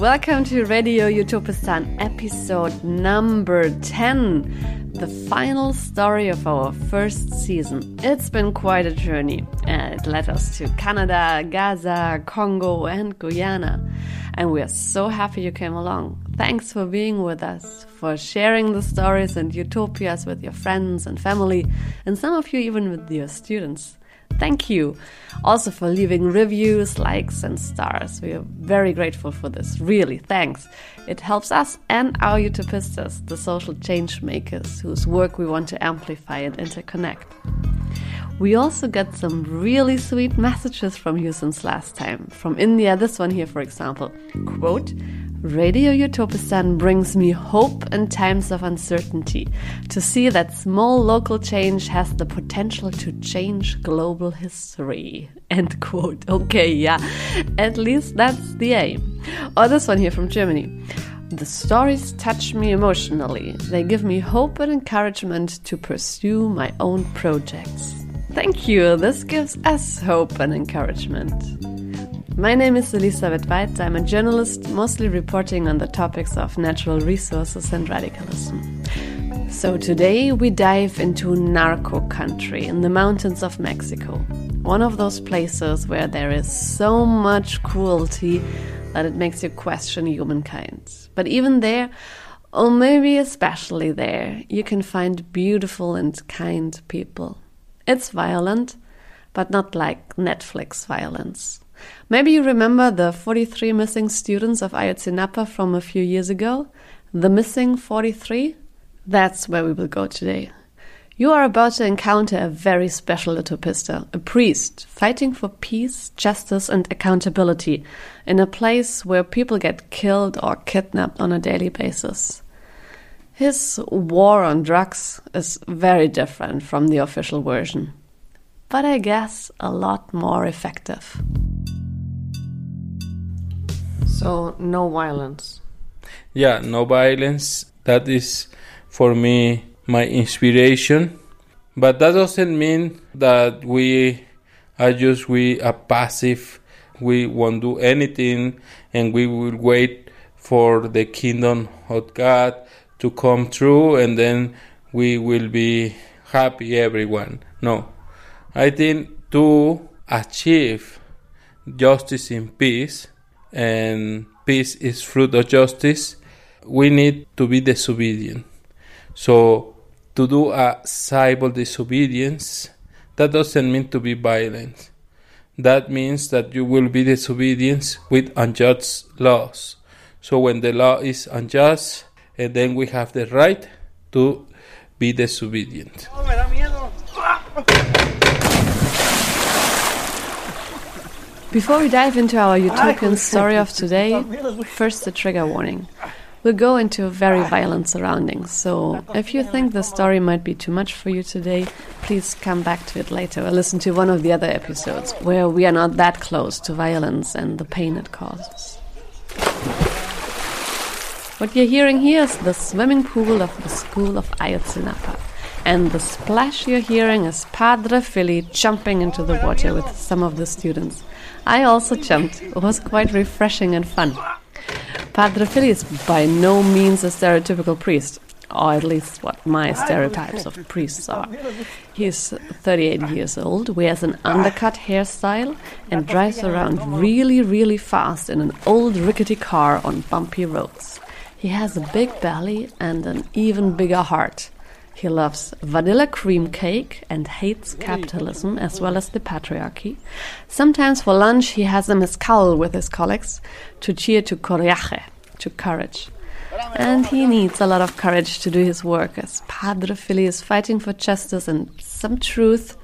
welcome to Radio Utopistan episode number 10, the final story of our first season. It's been quite a journey. It led us to Canada, Gaza, Congo, and Guyana. And we are so happy you came along. Thanks for being with us, for sharing the stories and utopias with your friends and family, and some of you even with your students. Thank you also for leaving reviews, likes, and stars. We are very grateful for this. Really, thanks. It helps us and our utopistas, the social change makers whose work we want to amplify and interconnect. We also got some really sweet messages from you since last time. From India, this one here, for example. Quote, Radio Utopistan brings me hope in times of uncertainty to see that small local change has the potential to change global history. End quote. Okay, yeah, at least that's the aim. Or this one here from Germany. The stories touch me emotionally. They give me hope and encouragement to pursue my own projects. Thank you. This gives us hope and encouragement. My name is Elisabeth Weitz. I'm a journalist, mostly reporting on the topics of natural resources and radicalism. So today we dive into narco country in the mountains of Mexico. One of those places where there is so much cruelty that it makes you question humankind. But even there, or maybe especially there, you can find beautiful and kind people. It's violent, but not like Netflix violence. Maybe you remember the 43 missing students of Ayotzinapa from a few years ago? The missing 43? That's where we will go today. You are about to encounter a very special little utopista, a priest fighting for peace, justice, and accountability in a place where people get killed or kidnapped on a daily basis. His war on drugs is very different from the official version, but I guess a lot more effective. So, no violence. Yeah, no violence. That is for me my inspiration. But that doesn't mean that we are just we are passive. We won't do anything and we will wait for the kingdom of God to come true and then we will be happy everyone. No. I think to achieve justice in peace and peace is fruit of justice, we need to be disobedient. So, to do a civil disobedience, that doesn't mean to be violent. That means that you will be disobedient with unjust laws. So, when the law is unjust, and then we have the right to be disobedient. Oh, ah, Before we dive into our utopian story of today, first a trigger warning. We'll go into very violent surroundings, so if you think the story might be too much for you today, please come back to it later or listen to one of the other episodes where we are not that close to violence and the pain it causes. What you're hearing here is the swimming pool of the school of Ayotzinapa. And the splash you're hearing is Padre Fili jumping into the water with some of the students. I also jumped. It was quite refreshing and fun. Padre Fili is by no means a stereotypical priest, or at least what my stereotypes of priests are. He's 38 years old, wears an undercut hairstyle, and drives around really, really fast in an old rickety car on bumpy roads. He has a big belly and an even bigger heart. He loves vanilla cream cake and hates capitalism as well as the patriarchy. Sometimes for lunch he has a mezcal with his colleagues to cheer to coraje, to courage. And he needs a lot of courage to do his work as Padre Fili is fighting for justice and some truth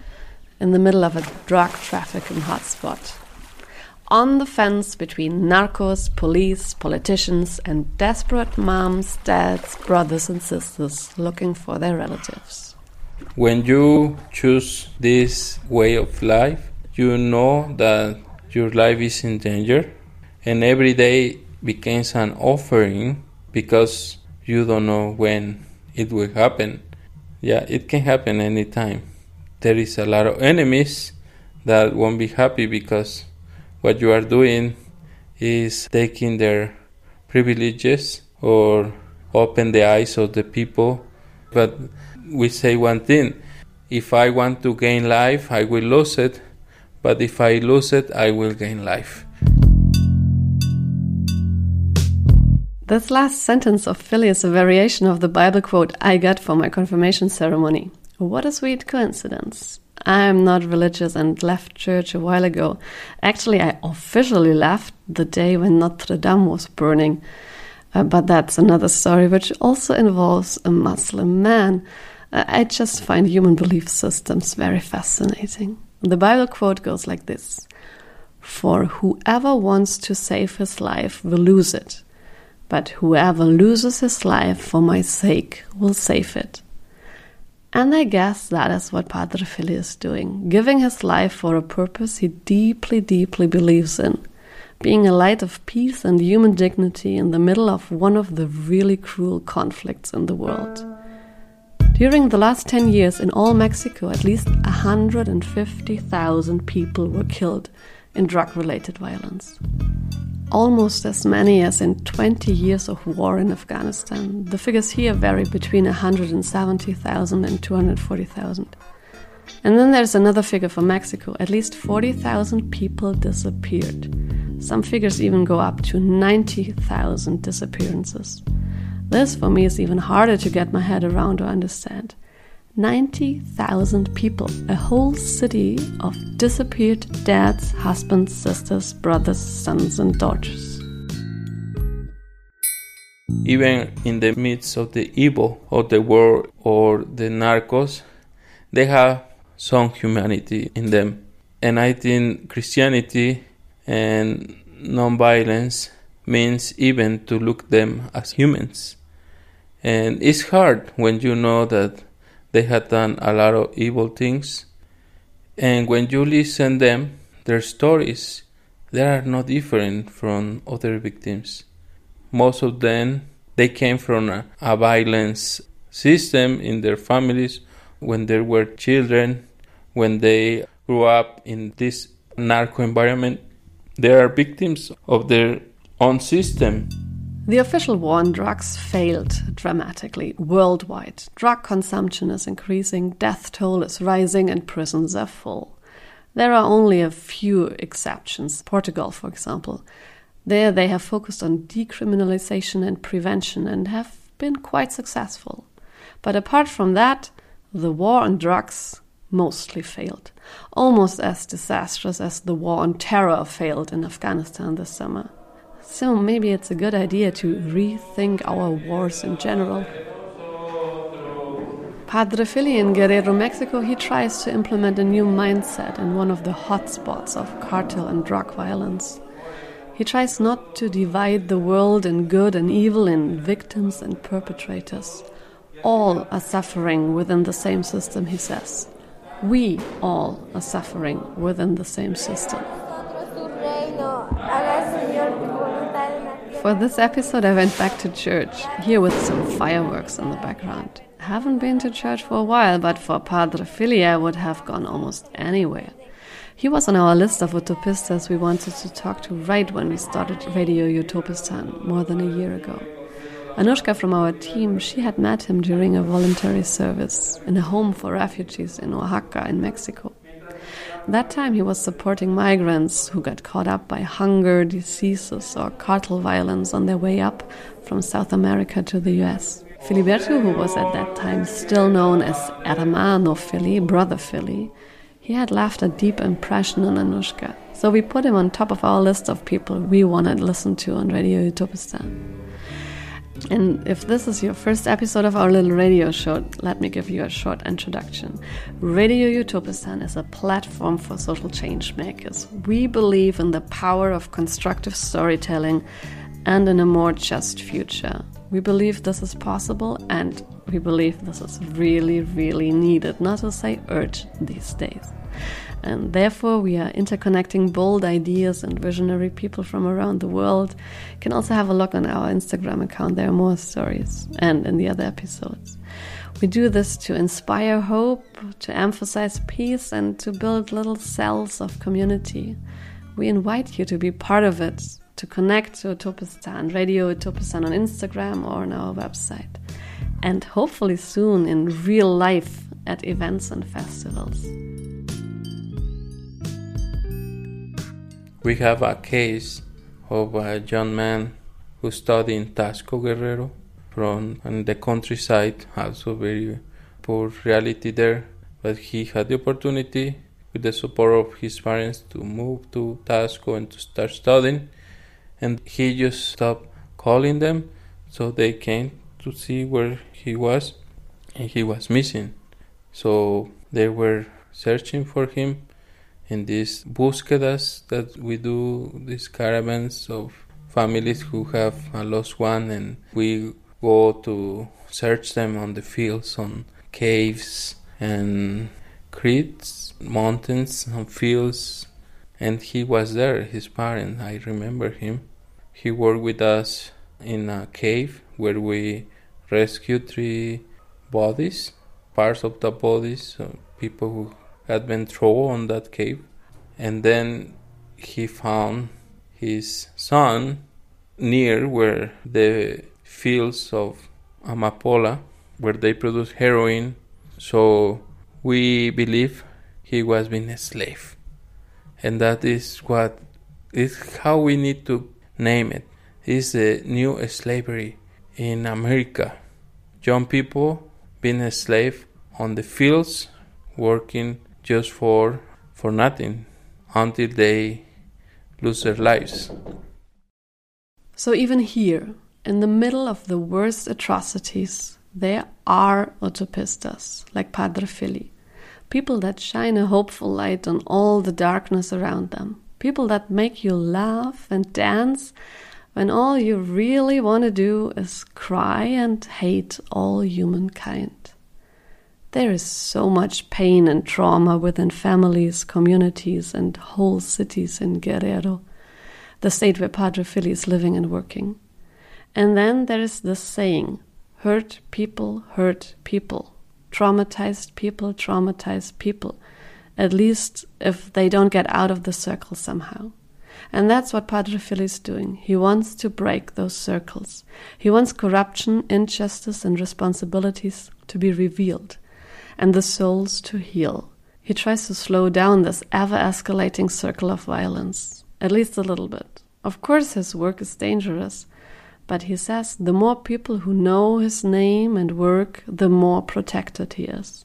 in the middle of a drug trafficking hotspot on the fence between narcos, police, politicians, and desperate moms, dads, brothers, and sisters looking for their relatives. When you choose this way of life, you know that your life is in danger, and every day becomes an offering because you don't know when it will happen. Yeah, it can happen anytime. There is a lot of enemies that won't be happy because what you are doing is taking their privileges or open the eyes of the people. But we say one thing if I want to gain life, I will lose it, but if I lose it, I will gain life. This last sentence of Fili is a variation of the Bible quote I got for my confirmation ceremony. What a sweet coincidence. I'm not religious and left church a while ago. Actually, I officially left the day when Notre Dame was burning. Uh, but that's another story, which also involves a Muslim man. Uh, I just find human belief systems very fascinating. The Bible quote goes like this For whoever wants to save his life will lose it, but whoever loses his life for my sake will save it. And I guess that is what Padre Fili is doing, giving his life for a purpose he deeply, deeply believes in, being a light of peace and human dignity in the middle of one of the really cruel conflicts in the world. During the last 10 years in all Mexico, at least 150,000 people were killed in drug related violence almost as many as in 20 years of war in Afghanistan. The figures here vary between 170,000 and 240,000. And then there's another figure for Mexico at least 40,000 people disappeared. Some figures even go up to 90,000 disappearances. This, for me, is even harder to get my head around or understand. 90,000 people, a whole city of disappeared dads, husbands, sisters, brothers, sons, and daughters. Even in the midst of the evil of the world or the narcos, they have some humanity in them. And I think Christianity and nonviolence means even to look them as humans. And it's hard when you know that they had done a lot of evil things. And when you listen them, their stories, they are not different from other victims. Most of them, they came from a, a violence system in their families when they were children, when they grew up in this narco environment. They are victims of their own system. The official war on drugs failed dramatically worldwide. Drug consumption is increasing, death toll is rising, and prisons are full. There are only a few exceptions. Portugal, for example. There they have focused on decriminalization and prevention and have been quite successful. But apart from that, the war on drugs mostly failed. Almost as disastrous as the war on terror failed in Afghanistan this summer. So maybe it's a good idea to rethink our wars in general. Padre Fili in Guerrero, Mexico, he tries to implement a new mindset in one of the hotspots of cartel and drug violence. He tries not to divide the world in good and evil, in victims and perpetrators. All are suffering within the same system, he says. We all are suffering within the same system. For this episode, I went back to church, here with some fireworks in the background. Haven't been to church for a while, but for Padre Fili, I would have gone almost anywhere. He was on our list of utopistas we wanted to talk to right when we started Radio Utopistan more than a year ago. Anushka from our team, she had met him during a voluntary service in a home for refugees in Oaxaca in Mexico. That time he was supporting migrants who got caught up by hunger, diseases, or cartel violence on their way up from South America to the US. Filiberto, who was at that time still known as Hermano Fili, Brother Fili, he had left a deep impression on Anushka. So we put him on top of our list of people we wanted to listen to on Radio Utopistan. And if this is your first episode of our little radio show, let me give you a short introduction. Radio Utopistan is a platform for social change makers. We believe in the power of constructive storytelling and in a more just future. We believe this is possible and we believe this is really, really needed, not to say urgent these days and therefore we are interconnecting bold ideas and visionary people from around the world. You can also have a look on our Instagram account, there are more stories, and in the other episodes. We do this to inspire hope, to emphasize peace, and to build little cells of community. We invite you to be part of it to connect to Utopistan, Radio Utopistan on Instagram or on our website. And hopefully soon in real life at events and festivals. We have a case of a young man who studied in Taxco Guerrero from the countryside, also very poor reality there. But he had the opportunity, with the support of his parents, to move to Taxco and to start studying. And he just stopped calling them, so they came to see where he was, and he was missing. So they were searching for him in these búsquedas that we do, these caravans of families who have lost one, and we go to search them on the fields, on caves and creeks, mountains, and fields. And he was there, his parent. I remember him. He worked with us in a cave where we rescued three bodies, parts of the bodies, of people who had been thrown on that cave. And then he found his son near where the fields of Amapola, where they produce heroin. So we believe he was being a slave. And that is what is how we need to name it. it. Is the new slavery in America. Young people being a slave on the fields, working just for for nothing until they lose their lives. So even here, in the middle of the worst atrocities, there are utopistas like Padre Fili, people that shine a hopeful light on all the darkness around them, people that make you laugh and dance when all you really want to do is cry and hate all humankind. There is so much pain and trauma within families, communities, and whole cities in Guerrero, the state where Padre Fili is living and working. And then there is the saying hurt people hurt people, traumatized people traumatize people, at least if they don't get out of the circle somehow. And that's what Padre Fili is doing. He wants to break those circles. He wants corruption, injustice, and responsibilities to be revealed and the souls to heal. He tries to slow down this ever escalating circle of violence, at least a little bit. Of course, his work is dangerous, but he says the more people who know his name and work, the more protected he is.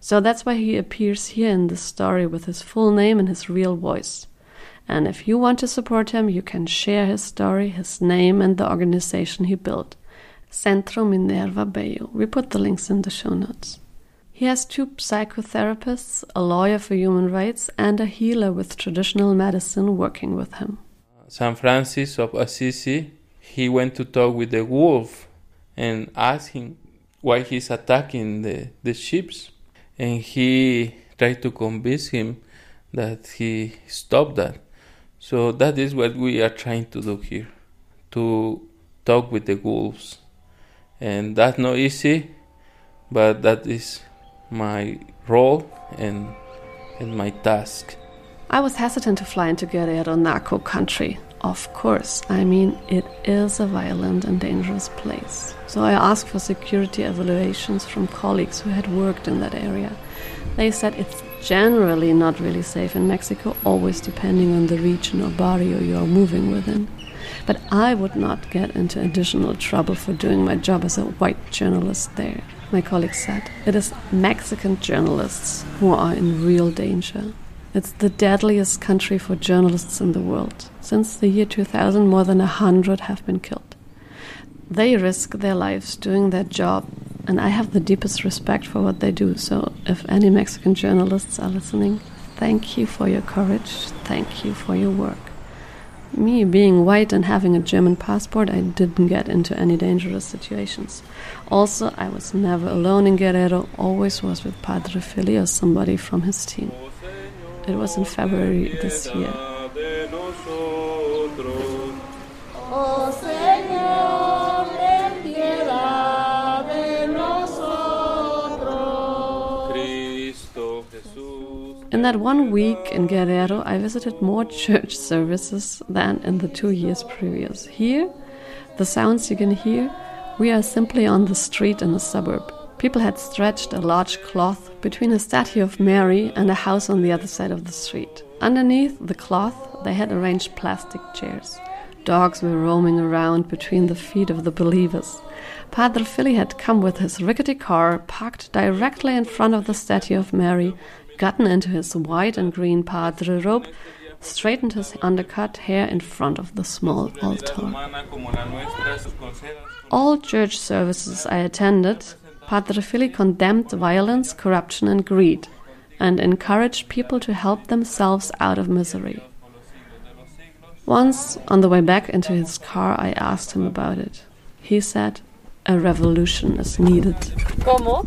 So that's why he appears here in this story with his full name and his real voice. And if you want to support him, you can share his story, his name, and the organization he built. Centro Minerva Bello. We put the links in the show notes. He has two psychotherapists, a lawyer for human rights, and a healer with traditional medicine working with him. Uh, San Francis of Assisi, he went to talk with the wolf and asked him why he's attacking the, the sheep. And he tried to convince him that he stopped that. So that is what we are trying to do here to talk with the wolves. And that's not easy, but that is my role and and my task. I was hesitant to fly into Guerrero narco country. Of course, I mean it is a violent and dangerous place. So I asked for security evaluations from colleagues who had worked in that area. They said it's generally not really safe in Mexico, always depending on the region or barrio you are moving within. But I would not get into additional trouble for doing my job as a white journalist there my colleague said. It is Mexican journalists who are in real danger. It's the deadliest country for journalists in the world. Since the year 2000, more than a hundred have been killed. They risk their lives doing their job, and I have the deepest respect for what they do. So, if any Mexican journalists are listening, thank you for your courage, thank you for your work me being white and having a German passport, I didn't get into any dangerous situations. Also, I was never alone in Guerrero, always was with Padre Fili or somebody from his team. It was in February this year. In that one week in Guerrero, I visited more church services than in the two years previous. Here, the sounds you can hear, we are simply on the street in a suburb. People had stretched a large cloth between a statue of Mary and a house on the other side of the street. Underneath the cloth, they had arranged plastic chairs. Dogs were roaming around between the feet of the believers. Padre Fili had come with his rickety car, parked directly in front of the statue of Mary, gotten into his white and green padre robe, straightened his undercut hair in front of the small altar. All church services I attended, Padre Fili condemned violence, corruption, and greed, and encouraged people to help themselves out of misery. Once, on the way back into his car, I asked him about it. He said, A revolution is needed. ¿Cómo?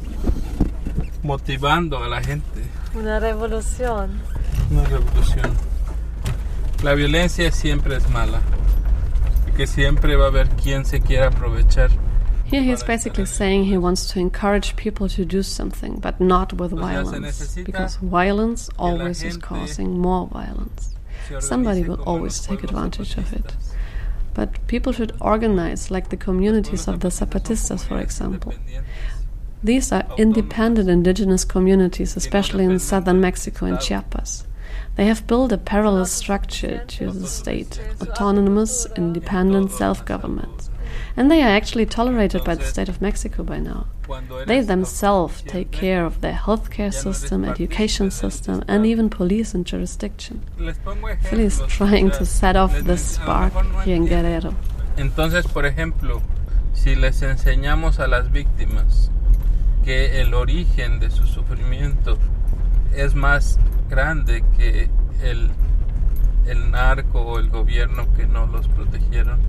Motivando a la gente. Una revolución. Una revolución. La violencia siempre es mala. Que siempre va a haber quien se quiera aprovechar. Here he's basically saying he wants to encourage people to do something, but not with violence, because violence always is causing more violence. Somebody will always take advantage of it. But people should organize, like the communities of the Zapatistas, for example. These are independent indigenous communities, especially in southern Mexico and Chiapas. They have built a parallel structure to the state, autonomous, independent self government and they are actually tolerated by the state of Mexico by now. They themselves take care of their healthcare system, education system, and even police and jurisdiction. Fili is trying to set off this spark here in Guerrero. Entonces, por ejemplo, si les enseñamos a las víctimas que el origen de su sufrimiento es más grande que el, el narco o el gobierno que no los protegieron,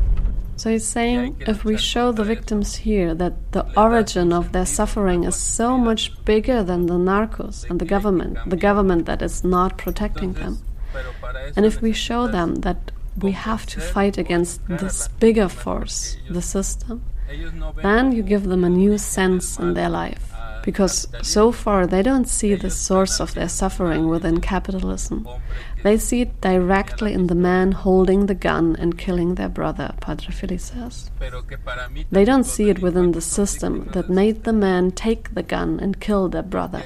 so he's saying if we show the victims here that the origin of their suffering is so much bigger than the narcos and the government, the government that is not protecting them, and if we show them that we have to fight against this bigger force, the system, then you give them a new sense in their life because so far they don't see the source of their suffering within capitalism. They see it directly in the man holding the gun and killing their brother, Padre Fili says. They don't see it within the system that made the man take the gun and kill their brother.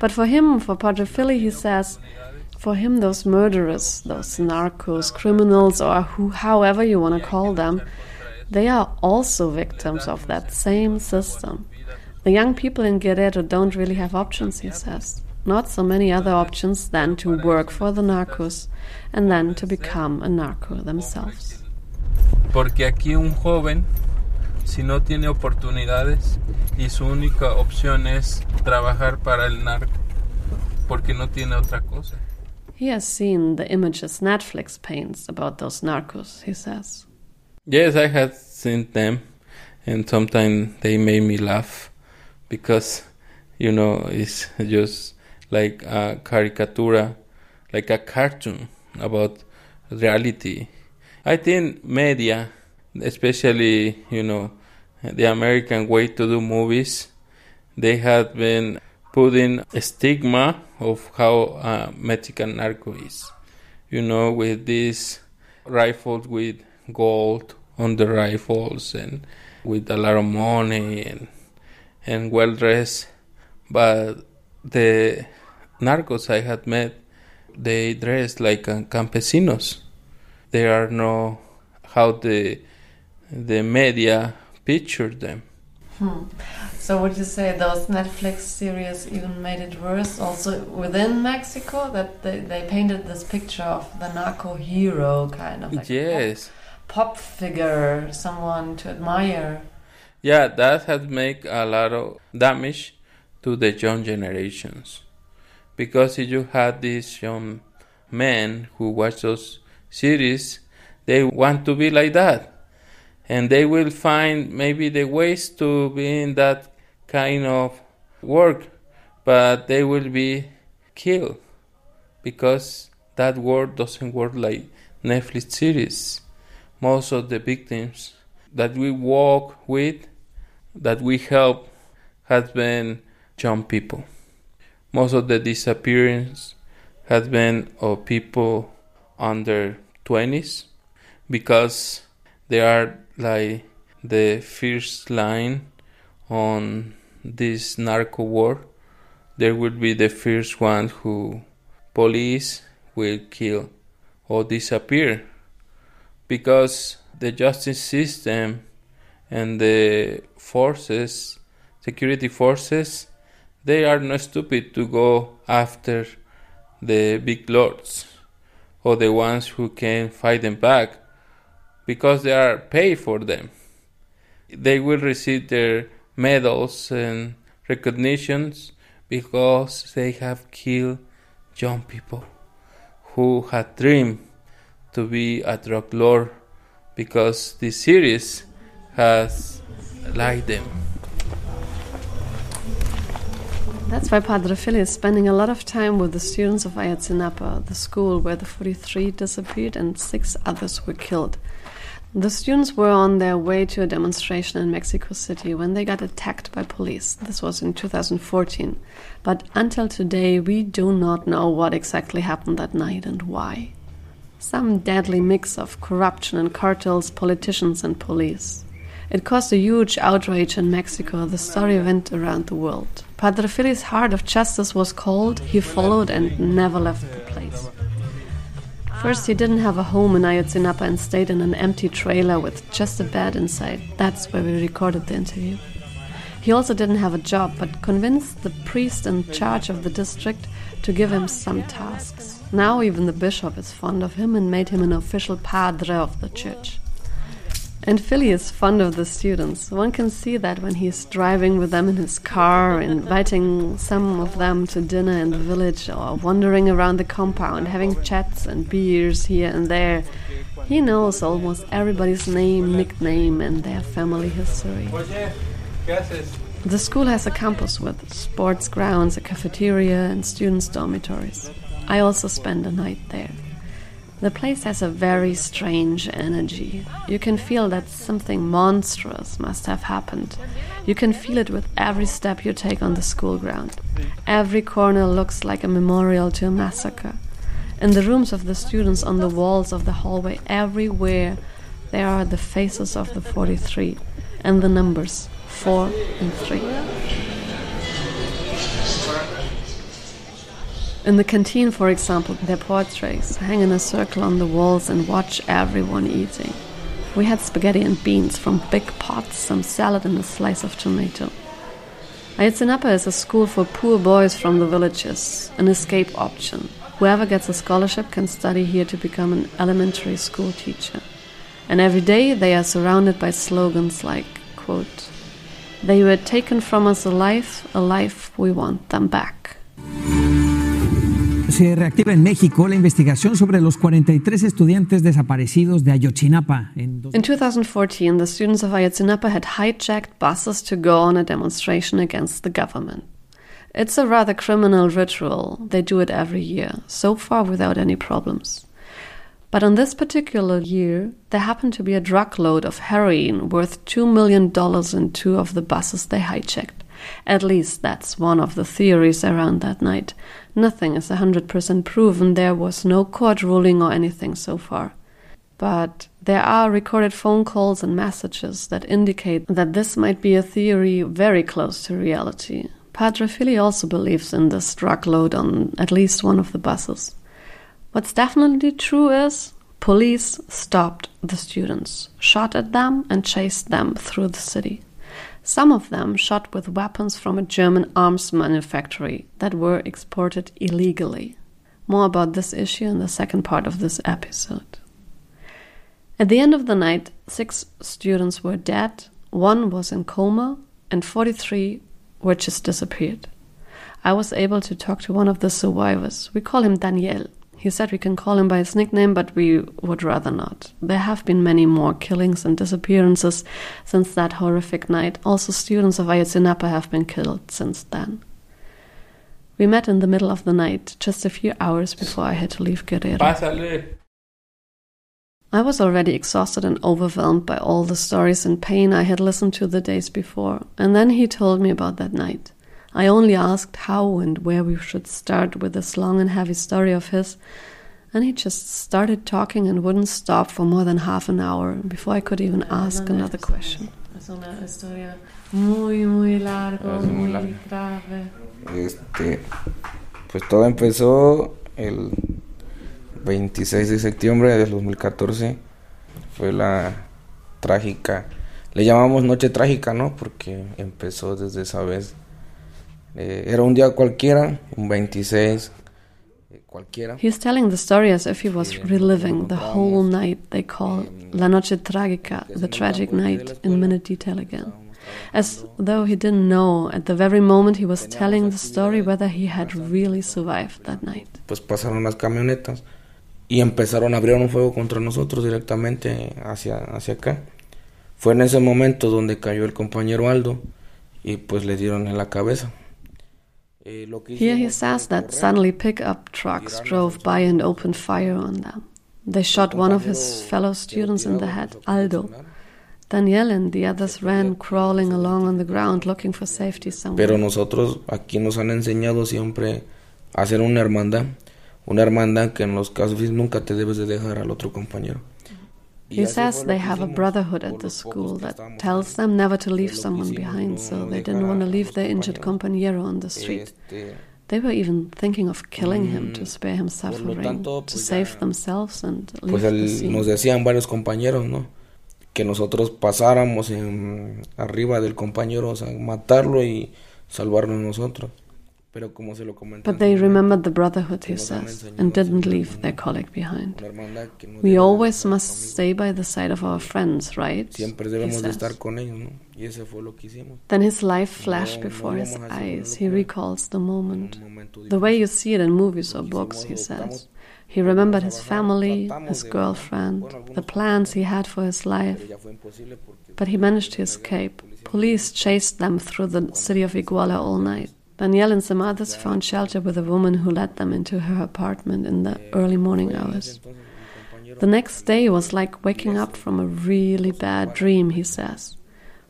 But for him, for Padre Fili, he says, for him, those murderers, those narcos, criminals, or who, however you want to call them, they are also victims of that same system. The young people in Guerrero don't really have options, he says. Not so many other options than to work for the narcos and then to become a narco themselves. Porque aquí un joven, si no tiene oportunidades y su única opción es trabajar para el narco, porque no tiene otra cosa. He has seen the images Netflix paints about those narcos, he says. Yes, I have seen them, and sometimes they made me laugh because you know it's just like a caricatura, like a cartoon about reality. I think media, especially you know the American way to do movies, they have been putting a stigma of how a Mexican narco is. You know, with these rifles with gold on the rifles and with a lot of money and and well dressed, but the narcos I had met, they dress like uh, campesinos. They are no how the the media pictured them. Hmm. So would you say those Netflix series even made it worse also within Mexico that they, they painted this picture of the narco hero kind of like yes pop, figure, someone to admire yeah, that has made a lot of damage to the young generations. Because if you had these young men who watch those series, they want to be like that. And they will find maybe the ways to be in that kind of work, but they will be killed because that work doesn't work like Netflix series. Most of the victims that we walk with that we help has been young people. Most of the disappearance has been of people under 20s because they are like the first line on this narco war. There will be the first one who police will kill or disappear because the justice system and the forces, security forces, they are not stupid to go after the big lords or the ones who can fight them back because they are paid for them. They will receive their medals and recognitions because they have killed young people who had dreamed to be at lord because this series has liked them. That's why Padre Fili is spending a lot of time with the students of Ayotzinapa, the school where the 43 disappeared and six others were killed. The students were on their way to a demonstration in Mexico City when they got attacked by police. This was in 2014. But until today, we do not know what exactly happened that night and why. Some deadly mix of corruption and cartels, politicians, and police. It caused a huge outrage in Mexico. The story went around the world. Padre Fili's heart of justice was cold. He followed and never left the place. First, he didn't have a home in Ayotzinapa and stayed in an empty trailer with just a bed inside. That's where we recorded the interview. He also didn't have a job, but convinced the priest in charge of the district to give him some tasks. Now, even the bishop is fond of him and made him an official padre of the church. And Fili is fond of the students. One can see that when he's driving with them in his car, inviting some of them to dinner in the village, or wandering around the compound, having chats and beers here and there. He knows almost everybody's name, nickname, and their family history. The school has a campus with sports grounds, a cafeteria, and students' dormitories. I also spend a night there. The place has a very strange energy. You can feel that something monstrous must have happened. You can feel it with every step you take on the school ground. Every corner looks like a memorial to a massacre. In the rooms of the students, on the walls of the hallway, everywhere, there are the faces of the 43 and the numbers 4 and 3. In the canteen, for example, their portraits hang in a circle on the walls and watch everyone eating. We had spaghetti and beans from big pots, some salad, and a slice of tomato. Ayotzinapa is a school for poor boys from the villages, an escape option. Whoever gets a scholarship can study here to become an elementary school teacher. And every day they are surrounded by slogans like, quote, They were taken from us alive, alive, we want them back. Se reactiva en México la investigación sobre los 43 estudiantes desaparecidos de Ayotzinapa. En In 2014, the students of Ayotzinapa had hijacked buses to go on a demonstration against the government. It's a rather criminal ritual. They do it every year, so far without any problems. But on this particular year, there happened to be a drug load of heroin worth $2 million in two of the buses they hijacked. At least that's one of the theories around that night. Nothing is 100% proven, there was no court ruling or anything so far. But there are recorded phone calls and messages that indicate that this might be a theory very close to reality. Padre Fili also believes in this drug load on at least one of the buses. What's definitely true is police stopped the students, shot at them, and chased them through the city. Some of them shot with weapons from a German arms manufactory that were exported illegally. More about this issue in the second part of this episode. At the end of the night, six students were dead, one was in coma, and 43 were just disappeared. I was able to talk to one of the survivors. We call him Daniel. He said we can call him by his nickname, but we would rather not. There have been many more killings and disappearances since that horrific night. Also, students of Ayotzinapa have been killed since then. We met in the middle of the night, just a few hours before I had to leave Guerrero. I was already exhausted and overwhelmed by all the stories and pain I had listened to the days before, and then he told me about that night. I only asked how and where we should start with this long and heavy story of his, and he just started talking and wouldn't stop for more than half an hour before I could even ask another question. Es una historia muy, muy larga, muy muy grave. Este, pues todo empezó el 26 de septiembre del 2014. Fue la trágica, le llamamos noche trágica, ¿no? Porque empezó desde esa vez. Eh, era un día cualquiera, un 26 eh, cualquiera. He's telling the story as if he was reliving the whole night they call La Noche Trágica, the tragic night, in minute detail again. As though he didn't know at the very moment he was telling the story whether he had really survived that night. Pues pasaron las camionetas y empezaron a abrir un fuego contra nosotros directamente hacia, hacia acá. Fue en ese momento donde cayó el compañero Aldo y pues le dieron en la cabeza. Eh, Here he says that suddenly pickup trucks drove by and opened fire on them. They shot one of his fellow students in the head, Aldo. Daniel and the others ran crawling along on the ground looking for safety somewhere. Pero nosotros aquí nos han enseñado siempre a hacer una hermandad. Una hermandad que en los casos nunca te debes de dejar al otro compañero. He says they have a brotherhood at the school that tells them never to leave Fue lo que someone behind, so they didn't want to leave their injured compañero on the street. They were even thinking of killing him to Mm, spare him suffering, to save themselves and leave pues the el- scene. nos decían varios compañeros, ¿no? Que nosotros pasáramos en, arriba del compañero, o sea, matarlo y salvarnos nosotros. But they remembered the brotherhood, he says, and didn't leave their colleague behind. una hermandad que no We always must stay by the side of our friends, right? He says. estar con ellos, ¿no? Y ese fue lo que hicimos. Then his life flashed before his íbamos a hacer eyes. He recalls the moment. The way you see it in movies or books, he says. He remembered his family, his girlfriend, the plans he had for his life, Pero ya fue imposible porque but he managed to escape. Police chased them through the city of Iguala all night. Daniel and some others found shelter with a woman who led them into her apartment in the early morning fue en ese hours. entonces mi compañero The next day was like waking up from a really bad dream, he says.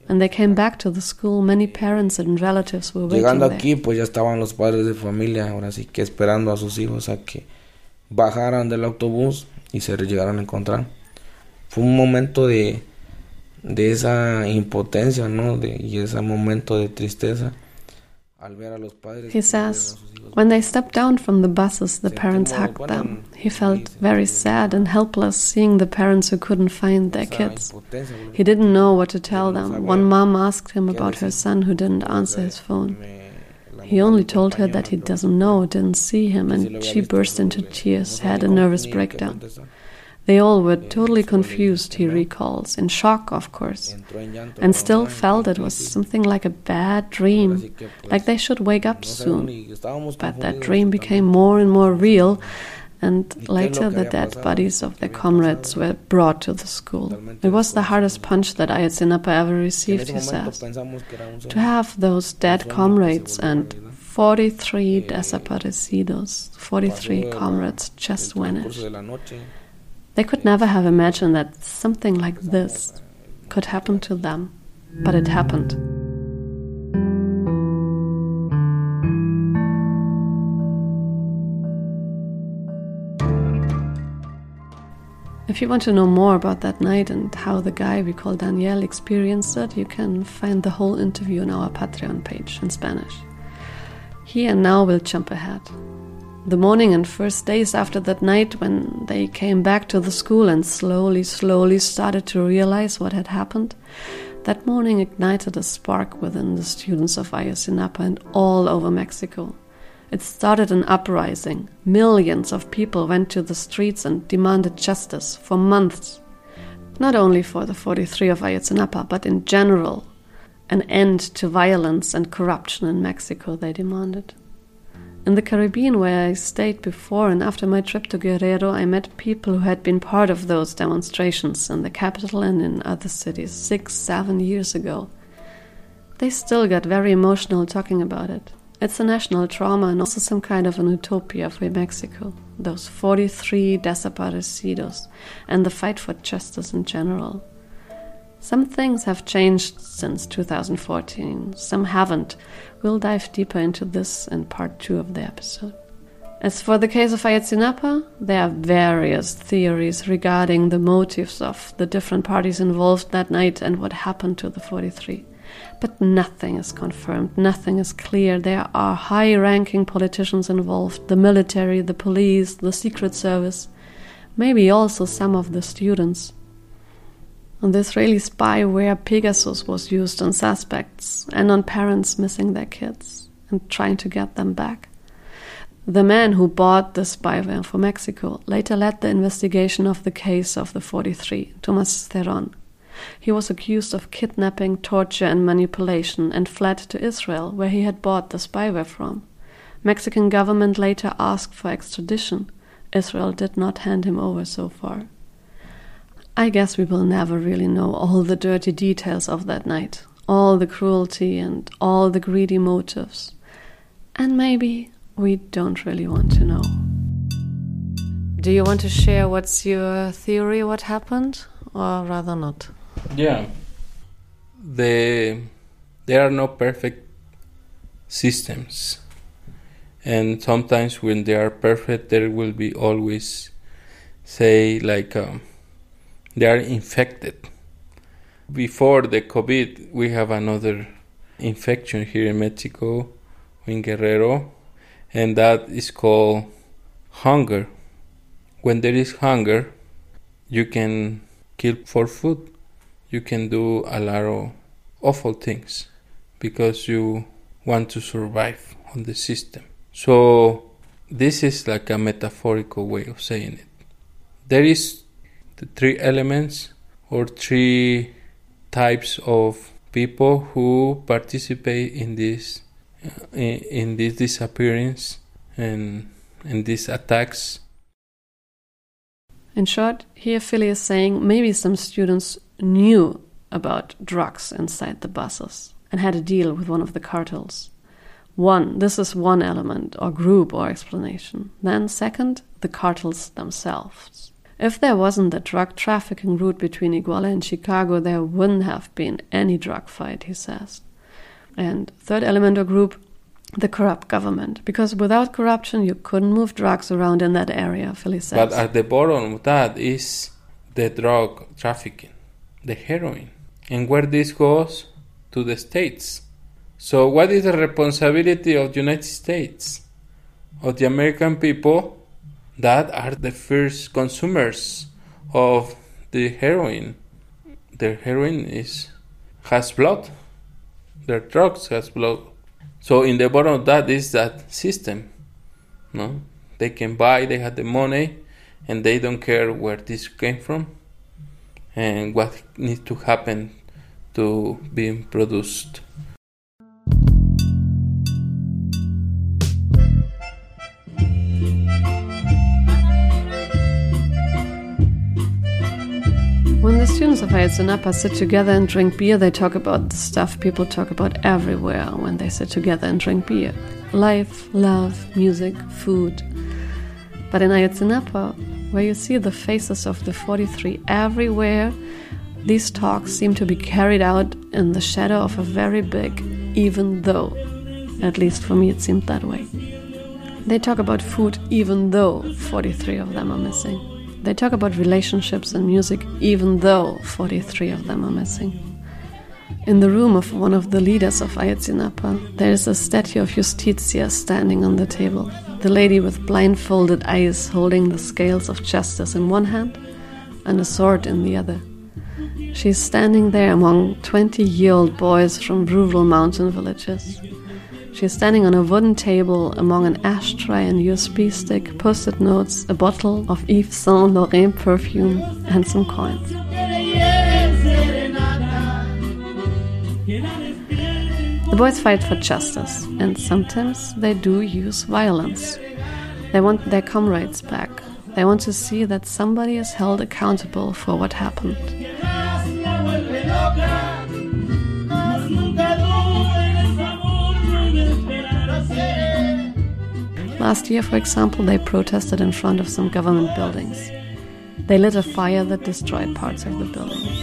When they came back to the school, many parents and relatives were waiting Llegando there. aquí, pues ya estaban los padres de familia, ahora sí que esperando a sus hijos a que bajaran del autobús y se llegaran a encontrar. Fue un momento de, de esa impotencia, ¿no? De, y ese momento de tristeza He que perdieron a says, when they stepped down from the buses, the parents hugged them. He felt very sad and helpless seeing the parents who couldn't find their kids. He didn't know what to tell them. One mom asked him about her son who didn't answer his phone. He only told her that he doesn't know, didn't see him, que si lo and she burst into tears, had a nervous breakdown. They all were totally confused, he recalls, in shock, of course, and still felt it was something like a bad dream, like they should wake up soon. But that dream became more and more real, and ¿Y qué es later the dead bodies of ¿Qué their comrades were brought to the school. It was the hardest punch that Ayotzinapa ever received, he says. To have those dead comrades and 43 Eh, desaparecidos, 43 comrades just vanished. They could never have imagined that something like this could happen to them, but it happened. If you want to know more about that night and how the guy we call Daniel experienced it, you can find the whole interview on our Patreon page in Spanish. Here and now we'll jump ahead. The morning and first days after that night, when they came back to the school and slowly, slowly started to realize what had happened, that morning ignited a spark within the students of Ayotzinapa and all over Mexico. It started an uprising. Millions of people went to the streets and demanded justice for months. Not only for the 43 of Ayotzinapa, but in general. An end to violence and corruption in Mexico, they demanded. In the Caribbean, where I stayed before and after my trip to Guerrero, I met people who had been part of those demonstrations in the capital and in other cities six, seven years ago. They still got very emotional talking about it. It's a national trauma and also some kind of an utopia for Mexico. Those 43 desaparecidos and the fight for justice in general. Some things have changed since 2014, some haven't. We'll dive deeper into this in part two of the episode. As for the case of Ayotzinapa, there are various theories regarding the motives of the different parties involved that night and what happened to the 43. But nothing is confirmed, nothing is clear. There are high ranking politicians involved the military, the police, the Secret Service, maybe also some of the students. The Israeli spyware, Pegasus was used on suspects and on parents missing their kids and trying to get them back. The man who bought the spyware for Mexico later led the investigation of the case of the 43, Tomas Zerón. He was accused of kidnapping, torture, and manipulation and fled to Israel, where he had bought the spyware from. Mexican government later asked for extradition. Israel did not hand him over so far. I guess we will never really know all the dirty details of that night, all the cruelty and all the greedy motives. And maybe we don't really want to know. Do you want to share what's your theory what happened or rather not? Yeah. The there are no perfect systems. And sometimes when they are perfect there will be always say like um, they are infected. Before the COVID, we have another infection here in Mexico, in Guerrero, and that is called hunger. When there is hunger, you can kill for food. You can do a lot of awful things because you want to survive on the system. So, this is like a metaphorical way of saying it. There is three elements or three types of people who participate in this uh, in, in this disappearance and in these attacks. In short, here Fili is saying maybe some students knew about drugs inside the buses and had a deal with one of the cartels. One, this is one element or group or explanation. Then, second, the cartels themselves. If there wasn't the drug trafficking route between Iguala and Chicago, there wouldn't have been any drug fight, he says. And third element or group, the corrupt government. Because without corruption, you couldn't move drugs around in that area, Fili says. But at the bottom of that is the drug trafficking, the heroin. And where this goes? To the states. So what is the responsibility of the United States? Of the American people that are the first consumers of the heroin. Their heroin is has blood. Their drugs has blood. So in the bottom of that is that system. No, they can buy. They have the money, and they don't care where this came from, and what needs to happen to being produced. When the students of Ayotzinapa sit together and drink beer, they talk about the stuff people talk about everywhere when they sit together and drink beer life, love, music, food. But in Ayotzinapa, where you see the faces of the 43 everywhere, these talks seem to be carried out in the shadow of a very big, even though. At least for me, it seemed that way. They talk about food even though 43 of them are missing. They talk about relationships and music, even though 43 of them are missing. In the room of one of the leaders of Ayotzinapa, there is a statue of Justitia standing on the table. The lady with blindfolded eyes holding the scales of justice in one hand and a sword in the other. She is standing there among 20 year old boys from rural mountain villages. She's standing on a wooden table among an ashtray and USB stick, post it notes, a bottle of Yves Saint Laurent perfume, and some coins. The boys fight for justice, and sometimes they do use violence. They want their comrades back. They want to see that somebody is held accountable for what happened. Last year, for example, they protested in front of some government buildings. They lit a fire that destroyed parts of the buildings.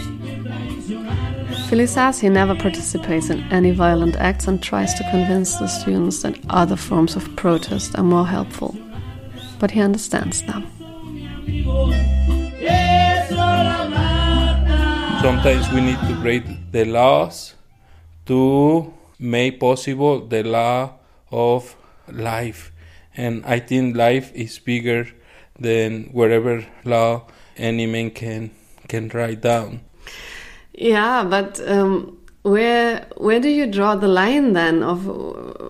Fili says he never participates in any violent acts and tries to convince the students that other forms of protest are more helpful. But he understands them. Sometimes we need to break the laws to make possible the law of life. And I think life is bigger than whatever law any man can can write down. Yeah, but um, where where do you draw the line then of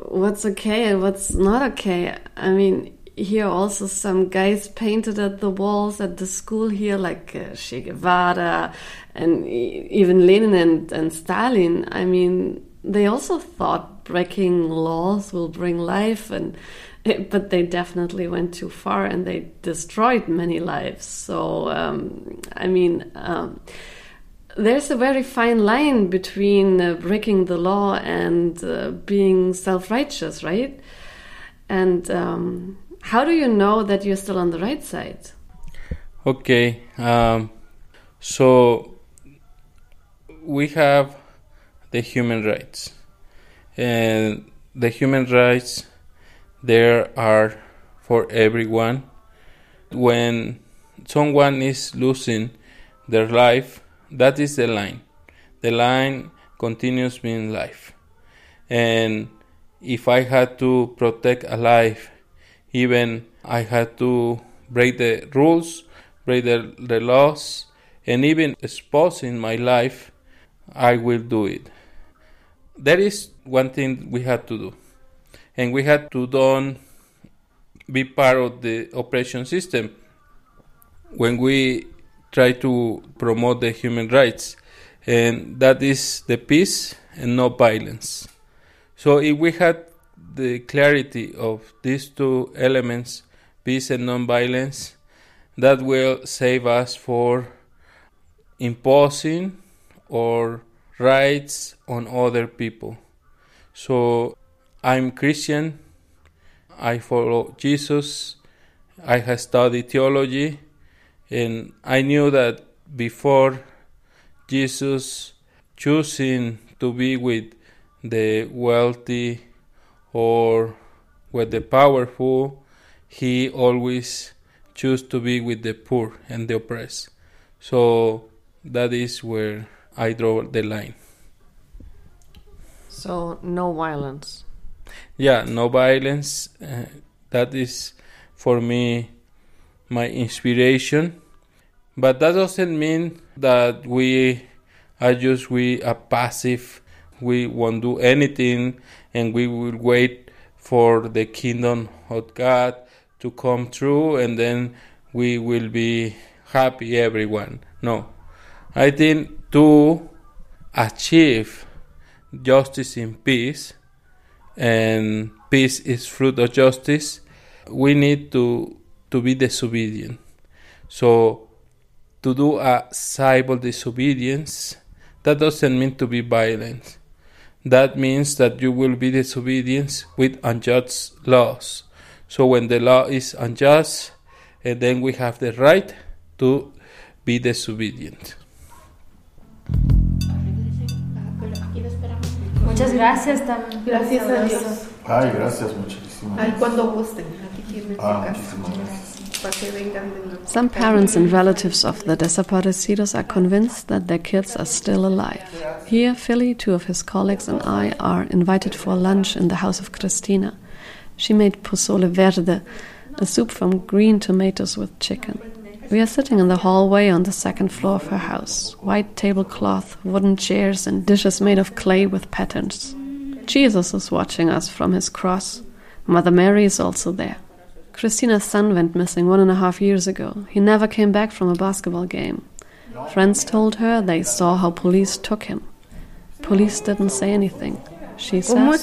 what's okay and what's not okay? I mean, here also some guys painted at the walls at the school here, like uh, Che Guevara and even Lenin and, and Stalin. I mean, they also thought breaking laws will bring life and but they definitely went too far and they destroyed many lives. So, um, I mean, um, there's a very fine line between uh, breaking the law and uh, being self righteous, right? And um, how do you know that you're still on the right side? Okay, um, so we have the human rights, and the human rights there are for everyone. When someone is losing their life, that is the line. The line continues being life. And if I had to protect a life, even I had to break the rules, break the, the laws, and even exposing my life, I will do it. There is one thing we had to do and we had to don't be part of the operation system when we try to promote the human rights. And that is the peace and no violence. So if we had the clarity of these two elements peace and non-violence that will save us for imposing or rights on other people. So I'm Christian. I follow Jesus. I have studied theology, and I knew that before Jesus choosing to be with the wealthy or with the powerful, he always chose to be with the poor and the oppressed. So that is where I draw the line. So, no violence yeah no violence uh, that is for me my inspiration. But that doesn't mean that we are just we are passive. We won't do anything and we will wait for the kingdom of god to come true and then we will be happy everyone. No. I think to achieve justice in peace and peace is fruit of justice, we need to to be disobedient. So to do a civil disobedience, that doesn't mean to be violent. That means that you will be disobedient with unjust laws. So when the law is unjust, and then we have the right to be disobedient. Muchas gracias también. Gracias a Dios. Ay, gracias, muchísimas. Ay, cuando gusten. Aquí tienen Ah, muchísimas gracias. Para que vengan de nuevo. Some parents and relatives of the desaparecidos are convinced that their kids are still alive. Here, Fili, two of his colleagues, and I are invited for lunch in the house of Cristina. She made pozole verde, a soup from green tomatoes with chicken. We are sitting in the hallway on the second floor of her house. White tablecloth, wooden chairs, and dishes made of clay with patterns. Jesus is watching us from his cross. Mother Mary is also there. Christina's son went missing one and a half years ago. He never came back from a basketball game. Friends told her they saw how police took him. Police didn't say anything. She ¿Cómo es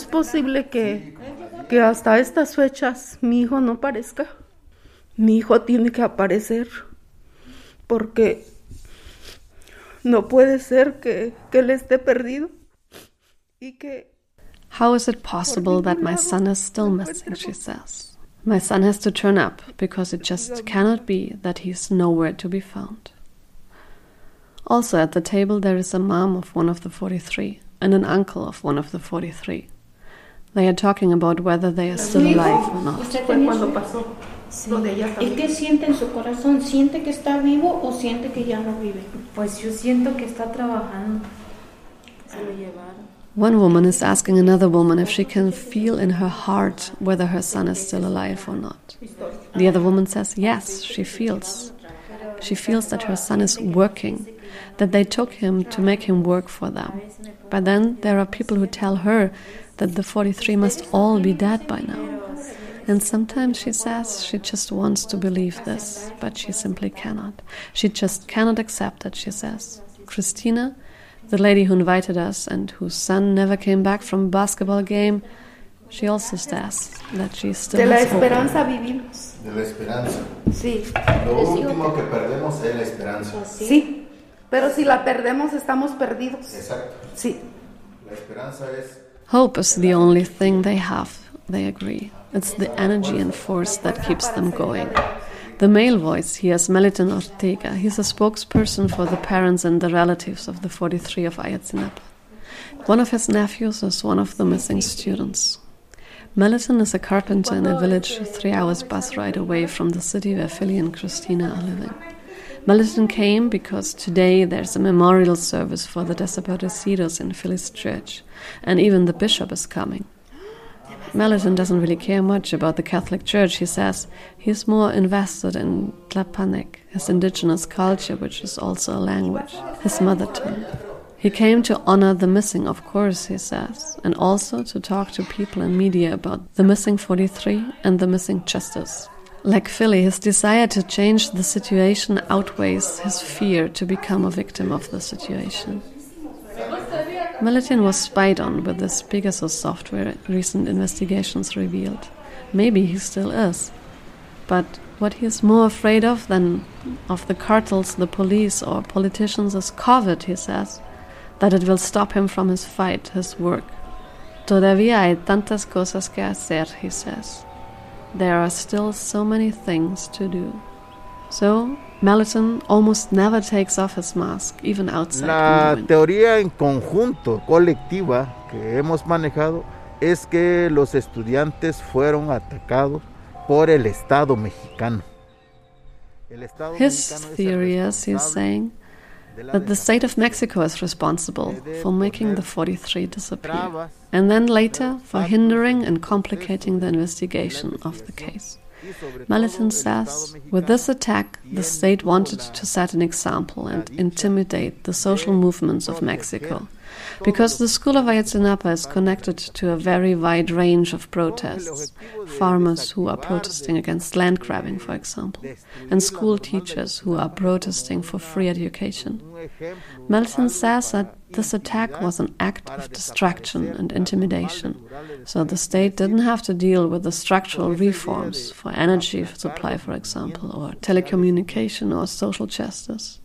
says, porque no puede ser que, que él esté perdido y que How is it possible that my son is still missing? She says. My son has to turn up because it just cannot be that he's nowhere to be found. Also at the table there is a mom of one of the 43 and an uncle of one of the 43. They are talking about whether they are still alive or not. ¿Usted Fue tenía cuando su- pasó Sí. lo de ella ¿Y qué siente en su corazón? ¿Siente que está vivo o siente que ya no vive? Pues yo siento que está trabajando. Se lo llevaron. One woman is asking another woman if she can feel in her heart whether her son is still alive or not. The other woman says yes, she feels. She feels that her son is working, that they took him to make him work for them. But then there are people who tell her that the 43 must all be dead by now. And sometimes she says she just wants to believe this, but she simply cannot. She just cannot accept it, she says. Christina, the lady who invited us and whose son never came back from a basketball game, she also says that she still De la has hope. esperanza vivimos. De la esperanza. Sí, Lo último que perdemos es la esperanza. sí. Pero si la perdemos, estamos perdidos. Exacto. Sí. La esperanza es Hope is the only thing they have, they agree. It's the energy and force that keeps them going. The male voice here is Meliton Ortega. He's a spokesperson for the parents and the relatives of the 43 of Ayotzinapa. One of his nephews is one of the missing students. Meliton is a carpenter in a village three hours bus ride away from the city where Fili and Christina are living. Meliton came because today there's a memorial service for the desaparecidos in Fili's church, and even the bishop is coming. Meliton doesn't really care much about the Catholic Church, he says. He's more invested in Tlapanec, his indigenous culture, which is also a language, his mother tongue. He came to honor the missing, of course, he says, and also to talk to people and media about the missing 43 and the missing justice. Like Fili, his desire to change the situation outweighs his fear to become a victim of the situation. Meliton was spied on with this Pegasus software recent investigations revealed. Maybe he still is. But what he is more afraid of than of the cartels, the police, or politicians is COVID, he says. That it will stop him from his fight, his work. Todavía hay tantas cosas que hacer, he says. There are still so many things to do. So, Meliton almost never takes off his mask, even outside. La teoría en conjunto, colectiva, que hemos manejado es que los estudiantes fueron atacados por el Estado mexicano. El Estado His mexicano theory is, he's saying, that the state of Mexico is responsible for making the 43 disappear, and then later for hindering and complicating the investigation of the case. Meliton says, with this attack, the state wanted to set an example and intimidate the social movements of Mexico. Because the school of Ayotzinapa is connected to a very wide range of protests. Farmers who are protesting against land grabbing, for example, and school teachers who are protesting for free education. Meliton says that this attack was an act of distraction and intimidation, so the state didn't have to deal with the structural reforms for energy supply, for example, or telecommunication or social justice.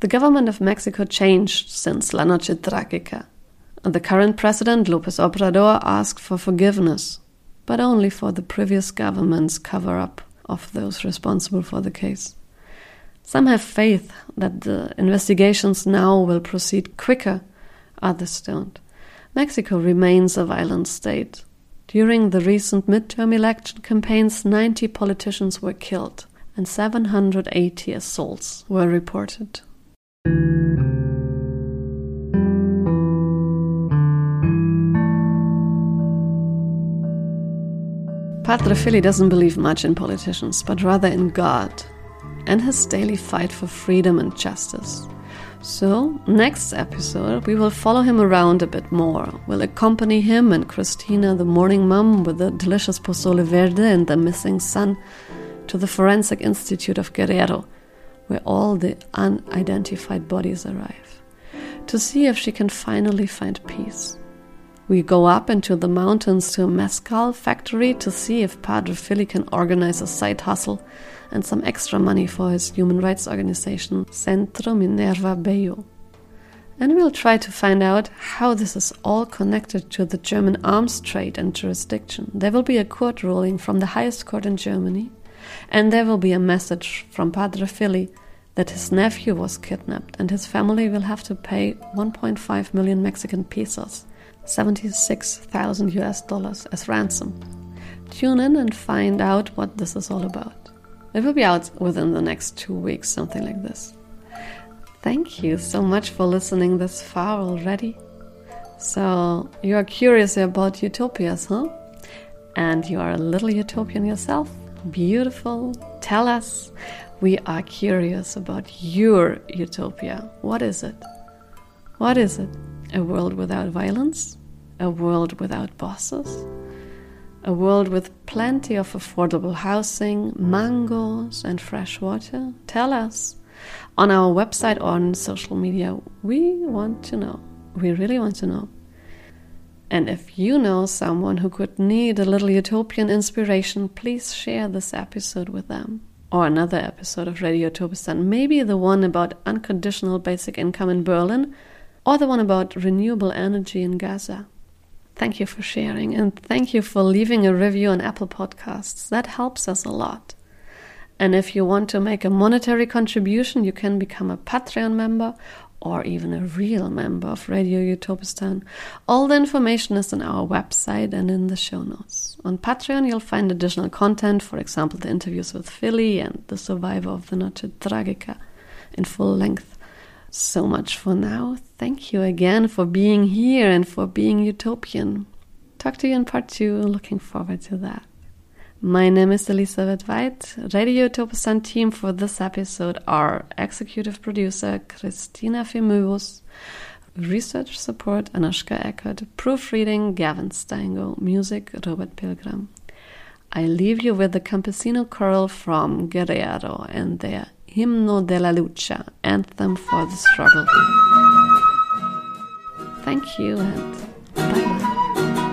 The government of Mexico changed since La Noche Trágica. And the current president, López Obrador, asked for forgiveness, but only for the previous government's cover up of those responsible for the case. Some have faith that the investigations now will proceed quicker, others don't. Mexico remains a violent state. During the recent midterm election campaigns, 90 politicians were killed and 780 assaults were reported. Padre Fili doesn't believe much in politicians, but rather in God and his daily fight for freedom and justice. So, next episode, we will follow him around a bit more. We'll accompany him and Christina, the mourning mum, with the delicious pozole verde and the missing son, to the Forensic Institute of Guerrero, where all the unidentified bodies arrive, to see if she can finally find peace. We go up into the mountains to a mezcal factory to see if Padre Fili can organize a side hustle and some extra money for his human rights organization, Centro Minerva Bello. And we'll try to find out how this is all connected to the German arms trade and jurisdiction. There will be a court ruling from the highest court in Germany, and there will be a message from Padre Fili that his nephew was kidnapped and his family will have to pay 1.5 million Mexican pesos, 76,000 US dollars, as ransom. Tune in and find out what this is all about. It will be out within the next two weeks, something like this. Thank you so much for listening this far already. So, you are curious about utopias, huh? And you are a little utopian yourself? Beautiful. Tell us. We are curious about your utopia. What is it? What is it? A world without violence? A world without bosses? A world with plenty of affordable housing, mangoes, and fresh water? Tell us. On our website or on social media, we want to know. We really want to know. And if you know someone who could need a little utopian inspiration, please share this episode with them. Or another episode of Radio Utopistan, maybe the one about unconditional basic income in Berlin, or the one about renewable energy in Gaza. Thank you for sharing, and thank you for leaving a review on Apple Podcasts. That helps us a lot. And if you want to make a monetary contribution, you can become a Patreon member or even a real member of Radio Utopistan. All the information is on our website and in the show notes. On Patreon, you'll find additional content, for example, the interviews with Fili and the survivor of the Noche Tragica in full length. So much for now. Thank you again for being here and for being utopian. Talk to you in part two. Looking forward to that. My name is Elisabeth White. Radio Utopistan team for this episode are executive producer Christina Femuus, research support Anushka Eckert, proofreading Gavin Steingo, music Robert Pilgrim. I leave you with the Campesino choral from Guerrero and their Himno de la Lucha, anthem for the struggle. Thank you and bye bye.